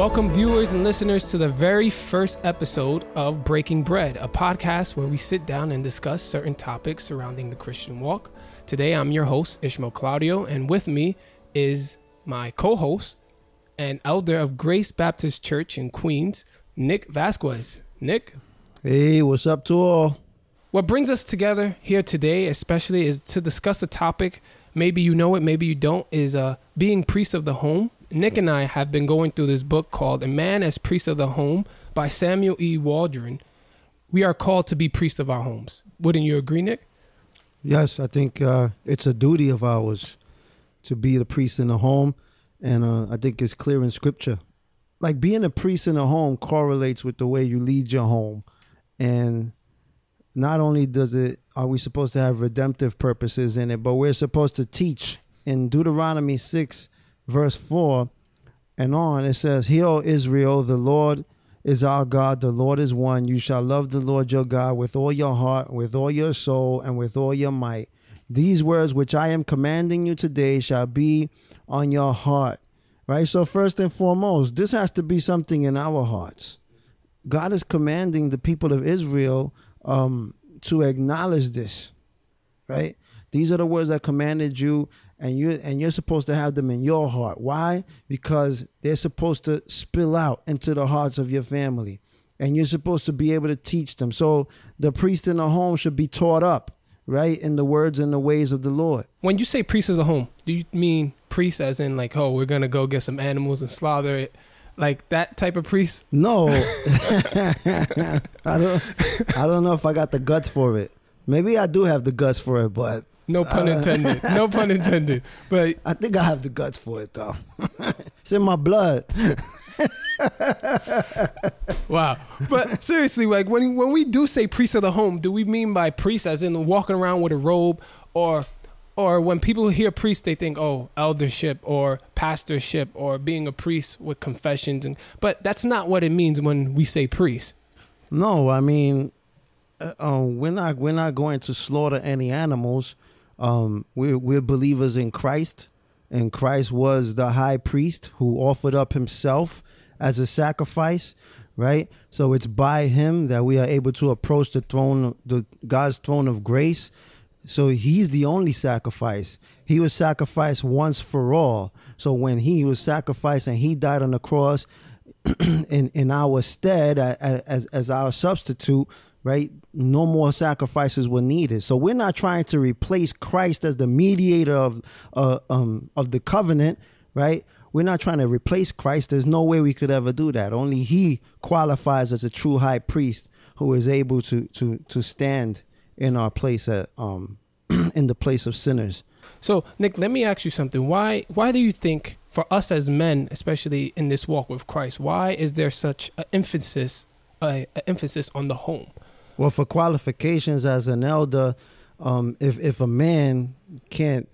Welcome, viewers and listeners, to the very first episode of Breaking Bread, a podcast where we sit down and discuss certain topics surrounding the Christian walk. Today, I'm your host, Ishmael Claudio, and with me is my co host and elder of Grace Baptist Church in Queens, Nick Vasquez. Nick? Hey, what's up to all? What brings us together here today, especially, is to discuss a topic. Maybe you know it, maybe you don't, is uh, being priest of the home Nick and I have been going through this book called A Man as Priest of the Home by Samuel E. Waldron. We are called to be priests of our homes. Wouldn't you agree, Nick? Yes, I think uh, it's a duty of ours to be the priest in the home, and uh, I think it's clear in Scripture. Like being a priest in the home correlates with the way you lead your home, and not only does it are we supposed to have redemptive purposes in it, but we're supposed to teach. In Deuteronomy six, verse 4 and on, it says, Hear, O Israel, the Lord is our God, the Lord is one. You shall love the Lord your God with all your heart, with all your soul, and with all your might. These words which I am commanding you today shall be on your heart. Right? So, first and foremost, this has to be something in our hearts. God is commanding the people of Israel um, to acknowledge this. Right? These are the words I commanded you and you and you're supposed to have them in your heart. Why? Because they're supposed to spill out into the hearts of your family. And you're supposed to be able to teach them. So the priest in the home should be taught up, right, in the words and the ways of the Lord. When you say priest of the home, do you mean priest as in like, oh, we're gonna go get some animals and slaughter it? Like that type of priest? No. I don't I don't know if I got the guts for it. Maybe I do have the guts for it, but no pun uh, intended. no pun intended. But I think I have the guts for it though. it's in my blood. wow. But seriously, like when when we do say priest of the home, do we mean by priest as in walking around with a robe or or when people hear priest they think oh eldership or pastorship or being a priest with confessions and but that's not what it means when we say priest. No, I mean uh, um, we're not we're not going to slaughter any animals um, we're, we're believers in Christ, and Christ was the high priest who offered up himself as a sacrifice, right? So it's by him that we are able to approach the throne, the God's throne of grace. So he's the only sacrifice. He was sacrificed once for all. So when he was sacrificed and he died on the cross in in our stead as as our substitute, right? No more sacrifices were needed. So we're not trying to replace Christ as the mediator of uh, um, of the covenant, right? We're not trying to replace Christ. There's no way we could ever do that. Only He qualifies as a true high priest who is able to to to stand in our place at um in the place of sinners. So Nick, let me ask you something. Why why do you think for us as men, especially in this walk with Christ, why is there such an emphasis a, a emphasis on the home? Well, for qualifications as an elder, um, if if a man can't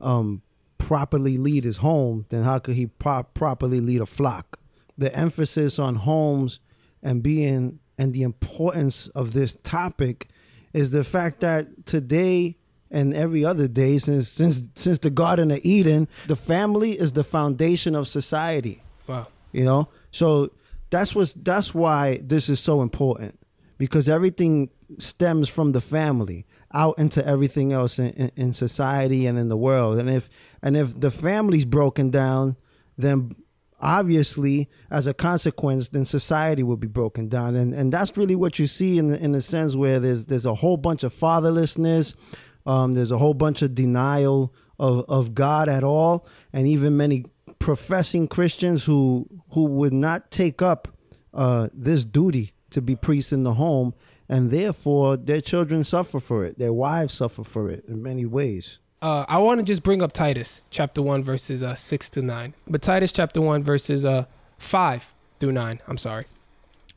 um, properly lead his home, then how could he pro- properly lead a flock? The emphasis on homes and being and the importance of this topic is the fact that today and every other day since since since the Garden of Eden, the family is the foundation of society. Wow. You know? So that's what's that's why this is so important because everything stems from the family out into everything else in, in, in, society and in the world. And if and if the family's broken down, then obviously as a consequence, then society will be broken down. And and that's really what you see in the, in the sense where there's there's a whole bunch of fatherlessness, um, there's a whole bunch of denial of, of God at all, and even many professing Christians who who would not take up uh, this duty to be priests in the home, and therefore their children suffer for it. Their wives suffer for it in many ways. Uh, I want to just bring up Titus chapter 1, verses uh, 6 to 9. But Titus chapter 1, verses uh, 5 through 9. I'm sorry.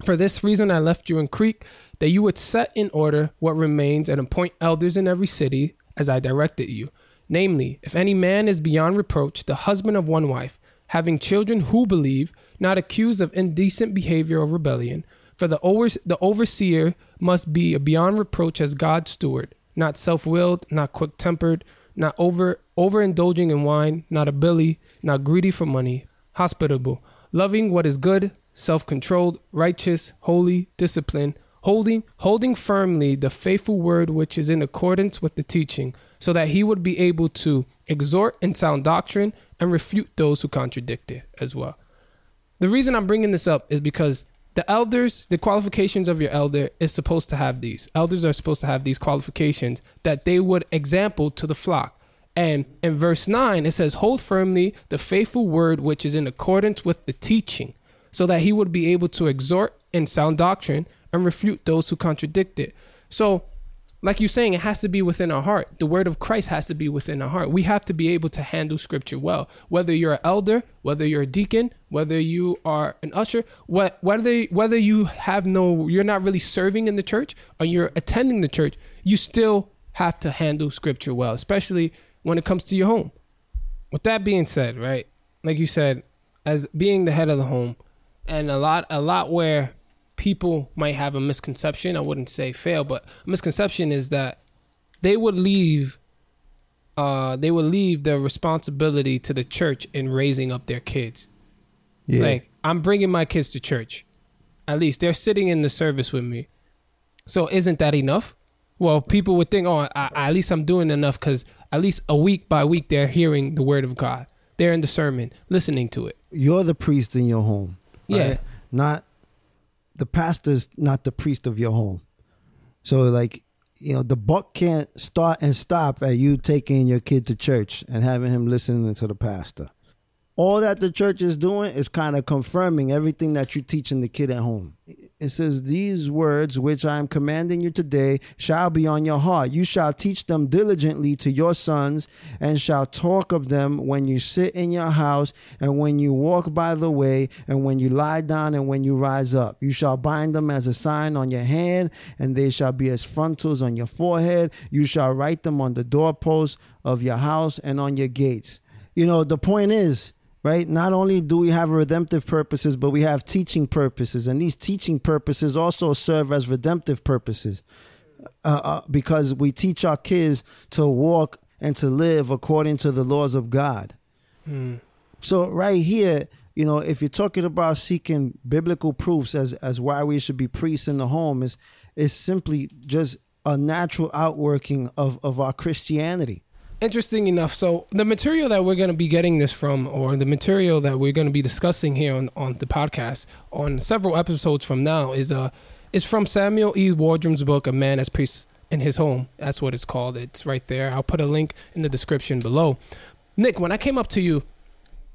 For this reason, I left you in Crete, that you would set in order what remains and appoint elders in every city, as I directed you. Namely, if any man is beyond reproach, the husband of one wife, having children who believe, not accused of indecent behavior or rebellion, for the, over, the overseer must be beyond reproach as God's steward, not self willed, not quick tempered, not over overindulging in wine, not a billy, not greedy for money, hospitable, loving what is good, self-controlled, righteous, holy, disciplined, holding holding firmly the faithful word which is in accordance with the teaching, so that he would be able to exhort in sound doctrine and refute those who contradict it as well. The reason I'm bringing this up is because the elders, the qualifications of your elder is supposed to have these. Elders are supposed to have these qualifications that they would example to the flock. And in verse 9, it says, Hold firmly the faithful word which is in accordance with the teaching, so that he would be able to exhort in sound doctrine and refute those who contradict it. So like you're saying, it has to be within our heart. The word of Christ has to be within our heart. We have to be able to handle scripture well. Whether you're an elder, whether you're a deacon, whether you are an usher, what whether whether you have no you're not really serving in the church or you're attending the church, you still have to handle scripture well, especially when it comes to your home. With that being said, right? Like you said, as being the head of the home, and a lot a lot where people might have a misconception. I wouldn't say fail, but a misconception is that they would leave uh they would leave the responsibility to the church in raising up their kids. Yeah. Like I'm bringing my kids to church. At least they're sitting in the service with me. So isn't that enough? Well, people would think, oh, I, at least I'm doing enough because at least a week by week they're hearing the word of God. They're in the sermon, listening to it. You're the priest in your home. Yeah. right? Not the pastor's not the priest of your home. So like, you know, the buck can't start and stop at you taking your kid to church and having him listening to the pastor. All that the church is doing is kind of confirming everything that you're teaching the kid at home. It says, These words which I am commanding you today shall be on your heart. You shall teach them diligently to your sons, and shall talk of them when you sit in your house, and when you walk by the way, and when you lie down, and when you rise up. You shall bind them as a sign on your hand, and they shall be as frontals on your forehead. You shall write them on the doorposts of your house and on your gates. You know, the point is, right? Not only do we have redemptive purposes, but we have teaching purposes, and these teaching purposes also serve as redemptive purposes, uh, uh, because we teach our kids to walk and to live according to the laws of God. So right here, you know, if you're talking about seeking biblical proofs as as why we should be priests in the home, is is simply just a natural outworking of of our Christianity. Interesting enough. So the material that we're going to be getting this from or the material that we're going to be discussing here on, on the podcast on several episodes from now is uh is from samuel e. Waldron's book a man as priest in his home. That's what it's called. It's right there. I'll put a link in the description below. Nick when i came up to you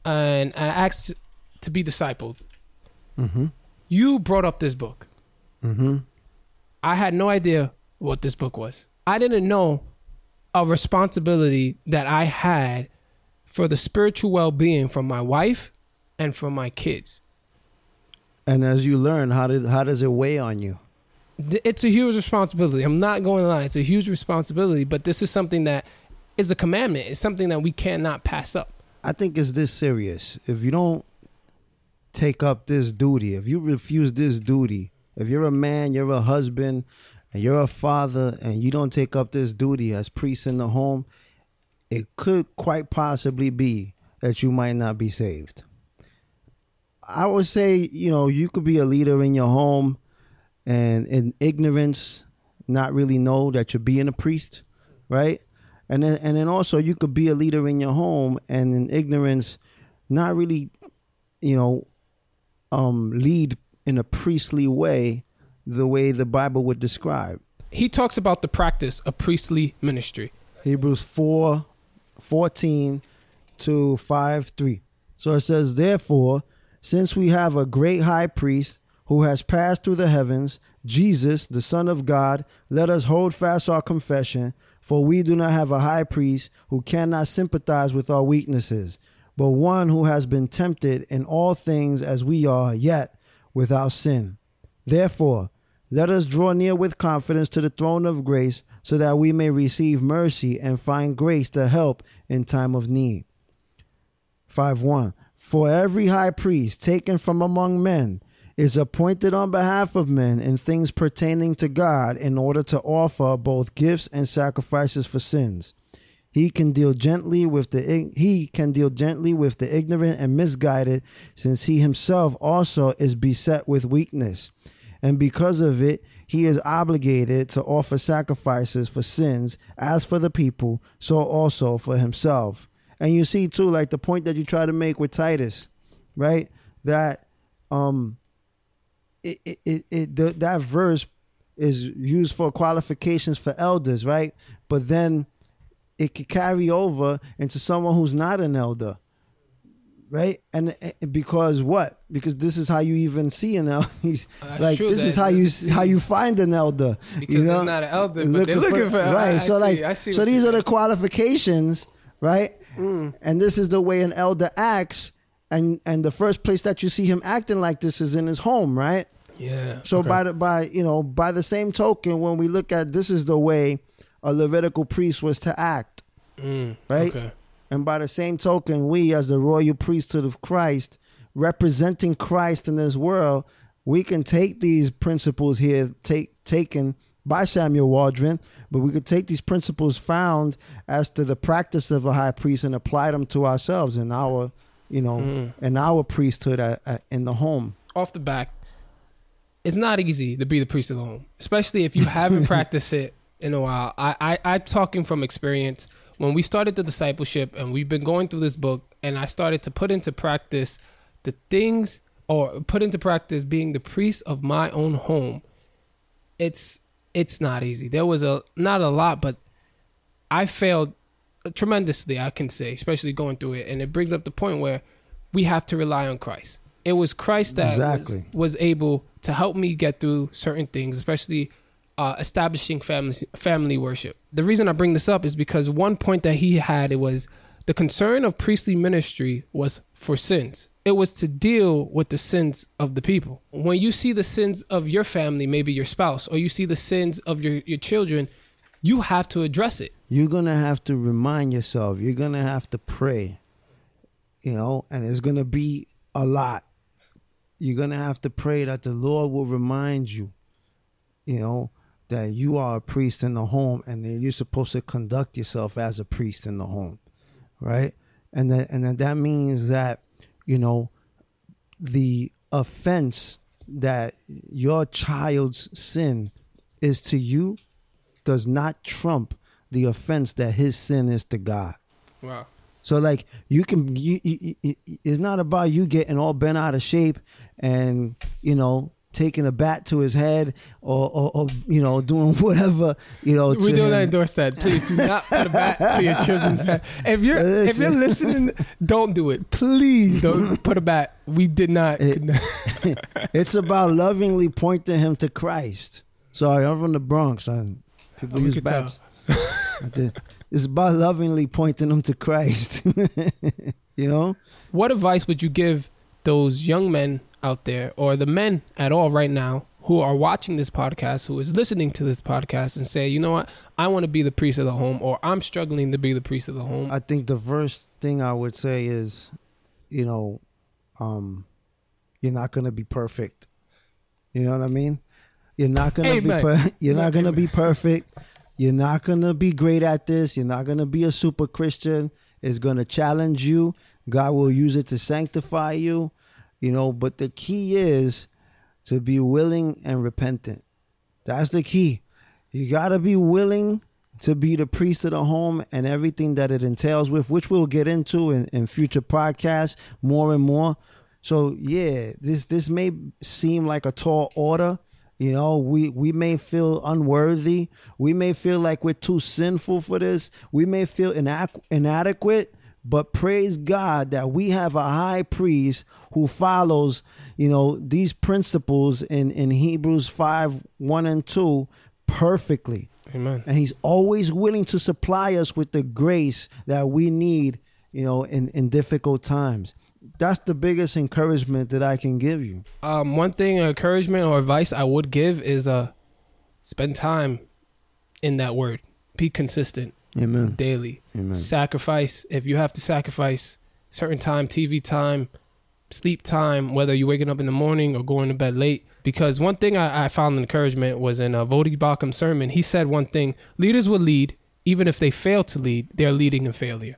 and i asked to be discipled Mm-hmm. you brought up this book. Mm-hmm. I had no idea what this book was. I didn't know a responsibility that I had for the spiritual well being from my wife and from my kids. And as you learn, how did how does it weigh on you? It's a huge responsibility. I'm not going to lie. It's a huge responsibility, but this is something that is a commandment. It's something that we cannot pass up. I think it's this serious. If you don't take up this duty, if you refuse this duty, if you're a man, you're a husband, and you're a father, and you don't take up this duty as priest in the home, it could quite possibly be that you might not be saved. I would say, you know, you could be a leader in your home and in ignorance, not really know that you're being a priest, right? And then and then also you could be a leader in your home and in ignorance, not really, you know, um, lead in a priestly way, the way the Bible would describe. He talks about the practice of priestly ministry. Hebrews 4 14 to 5 3. So it says, Therefore, since we have a great high priest who has passed through the heavens, Jesus, the Son of God, let us hold fast our confession, for we do not have a high priest who cannot sympathize with our weaknesses, but one who has been tempted in all things as we are, yet without sin. Therefore, let us draw near with confidence to the throne of grace so that we may receive mercy and find grace to help in time of need. 5 1. For every high priest taken from among men is appointed on behalf of men in things pertaining to God in order to offer both gifts and sacrifices for sins. He can deal gently with the he can deal gently with the ignorant and misguided, since he himself also is beset with weakness, and because of it, he is obligated to offer sacrifices for sins, as for the people, so also for himself. And you see too, like the point that you try to make with Titus, right? That um, it it it, it the, that verse is used for qualifications for elders, right? But then it could carry over into someone who's not an elder, right? And, and because what? Because this is how you even see an elder. He's like true, this is how you how you find an elder. Because you know? not an elder, but they're looking for, right. I, I so see, like I see so these are the qualifications, right? Mm. And this is the way an elder acts. And and the first place that you see him acting like this is in his home, right? Yeah. So okay. by the by, you know, by the same token, when we look at this is the way a Levitical priest was to act, Mm, right? Okay. And by the same token, we as the royal priesthood of Christ, representing Christ in this world, we can take these principles here, take taken by Samuel Waldron, but we could take these principles found as to the practice of a high priest and apply them to ourselves in our, you know, Mm. in our priesthood at, at, in the home. Off the back, it's not easy to be the priest of the home, especially if you haven't practiced it in a while. I, I I'm talking from experience. When we started the discipleship and we've been going through this book, and I started to put into practice the things or put into practice being the priest of my own home. It's it's not easy. There was a not a lot, but I failed tremendously, I can say, especially going through it. And it brings up the point where we have to rely on Christ. It was Christ that Exactly. was, was able to help me get through certain things, especially uh, establishing family family worship. The reason I bring this up is because one point that he had it was the concern of priestly ministry was for sins. It was to deal with the sins of the people. When you see the sins of your family, maybe your spouse, or you see the sins of your, your children, you have to address it. you're gonna have to remind yourself you're gonna have to pray you know and it's gonna be a lot you're gonna have to pray that the lord will remind you you know that you are a priest in the home and that you're supposed to conduct yourself as a priest in the home right and that and that, that means that you know the offense that your child's sin is to you does not trump the offense that his sin is to God. Wow. So like you can you, you, you- it's not about you getting all bent out of shape and you know taking a bat to his head or or, or you know doing whatever you know We do not endorse that. Please do not put a bat to your children's head. If you're if you're listening, don't do it. Please don't put a bat. We did not. It- It's about lovingly pointing him to Christ. Sorry, I'm from the Bronx. I, people Oh, use bats. It's about lovingly pointing them to Christ. you know? what advice would you give those young men out there, or the men at all right now, who are watching this podcast, who is listening to this podcast, and say, you know what, I want to be the priest of the home, or I'm struggling to be the priest of the home. I think the first thing I would say is, you know, um, you're not gonna be perfect. You know what I mean? You're not gonna Amen. be per- you're not gonna be perfect. You're not gonna be great at this. You're not gonna be a super Christian. It's gonna challenge you. God will use it to sanctify you. You know, but the key is to be willing and repentant. That's the key. You gotta be willing to be the priest of the home and everything that it entails with, which we'll get into in, in future podcasts more and more. So yeah, this this may seem like a tall order. You know, we we may feel unworthy. We may feel like we're too sinful for this. We may feel inadequate. But praise God that we have a high priest who follows, you know, these principles in, in Hebrews 5, 1 and 2 perfectly. Amen. And he's always willing to supply us with the grace that we need, you know, in, in difficult times. That's the biggest encouragement that I can give you. Um, one thing, encouragement or advice I would give is uh, spend time in that word. Be consistent Amen. daily. Amen. Sacrifice if you have to sacrifice certain time, TV time, sleep time, whether you're waking up in the morning or going to bed late. Because one thing I, I found encouragement was in a Voddie Baucham's sermon. He said one thing: leaders will lead, even if they fail to lead, they're leading in failure.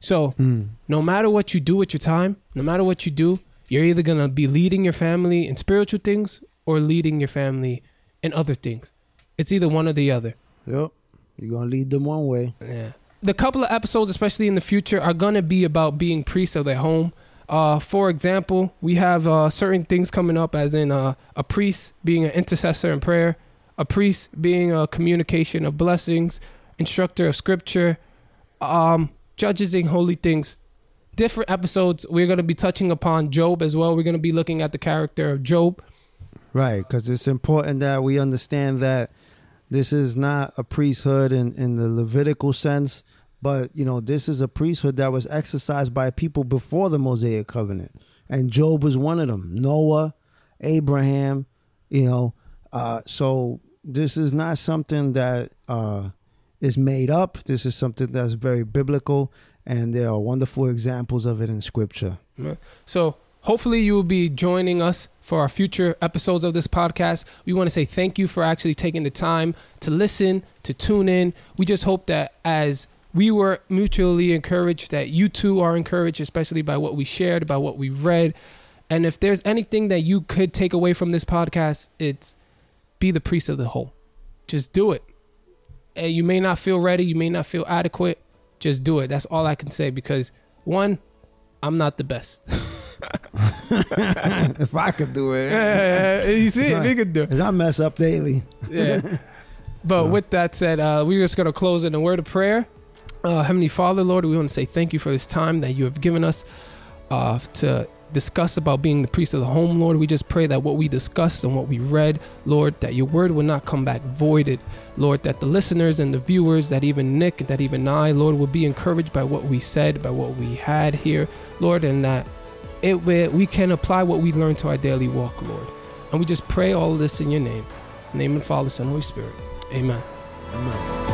So Mm. no matter what you do with your time, no matter what you do, you're either gonna be leading your family in spiritual things or leading your family in other things. It's either one or the other. Yep. You're gonna lead them one way. Yeah. The couple of episodes, especially in the future, are gonna be about being priests of their home. Uh, for example, we have uh, certain things coming up, as in uh, a priest being an intercessor in prayer, a priest being a communication of blessings, instructor of scripture, um, judges in holy things. Different episodes. We're gonna be touching upon Job as well. We're gonna be looking at the character of Job. Right, because it's important that we understand that this is not a priesthood in, in the Levitical sense, but you know, this is a priesthood that was exercised by people before the Mosaic covenant. And Job was one of them. Noah, Abraham, you know. Uh, so this is not something that uh, is made up. This is something that's very biblical, and there are wonderful examples of it in scripture. So hopefully you will be joining us for our future episodes of this podcast. We want to say thank you for actually taking the time to listen, to tune in. We just hope that as we were mutually encouraged, that you too are encouraged, especially by what we shared, by what we've read. And if there's anything that you could take away from this podcast, it's be the priest of the whole. Just do it. And you may not feel ready, you may not feel adequate. Just do it. That's all I can say because one, I'm not the best. if I could do it, you see we could do it. I mess up daily. Yeah. But with that said, uh, we're just going to close in a word of prayer. Uh, Heavenly Father, Lord, we want to say thank you for this time that you have given us uh, to discuss about being the priest of the home, Lord. We just pray that what we discussed and what we read, Lord, that your word will not come back voided. Lord, that the listeners and the viewers, that even Nick, that even I, Lord, will be encouraged by what we said, by what we had here, Lord, and that it where we can apply what we learned to our daily walk, Lord. And we just pray all of this in your name. In name and Father, Son, Holy Spirit. Amen. Amen.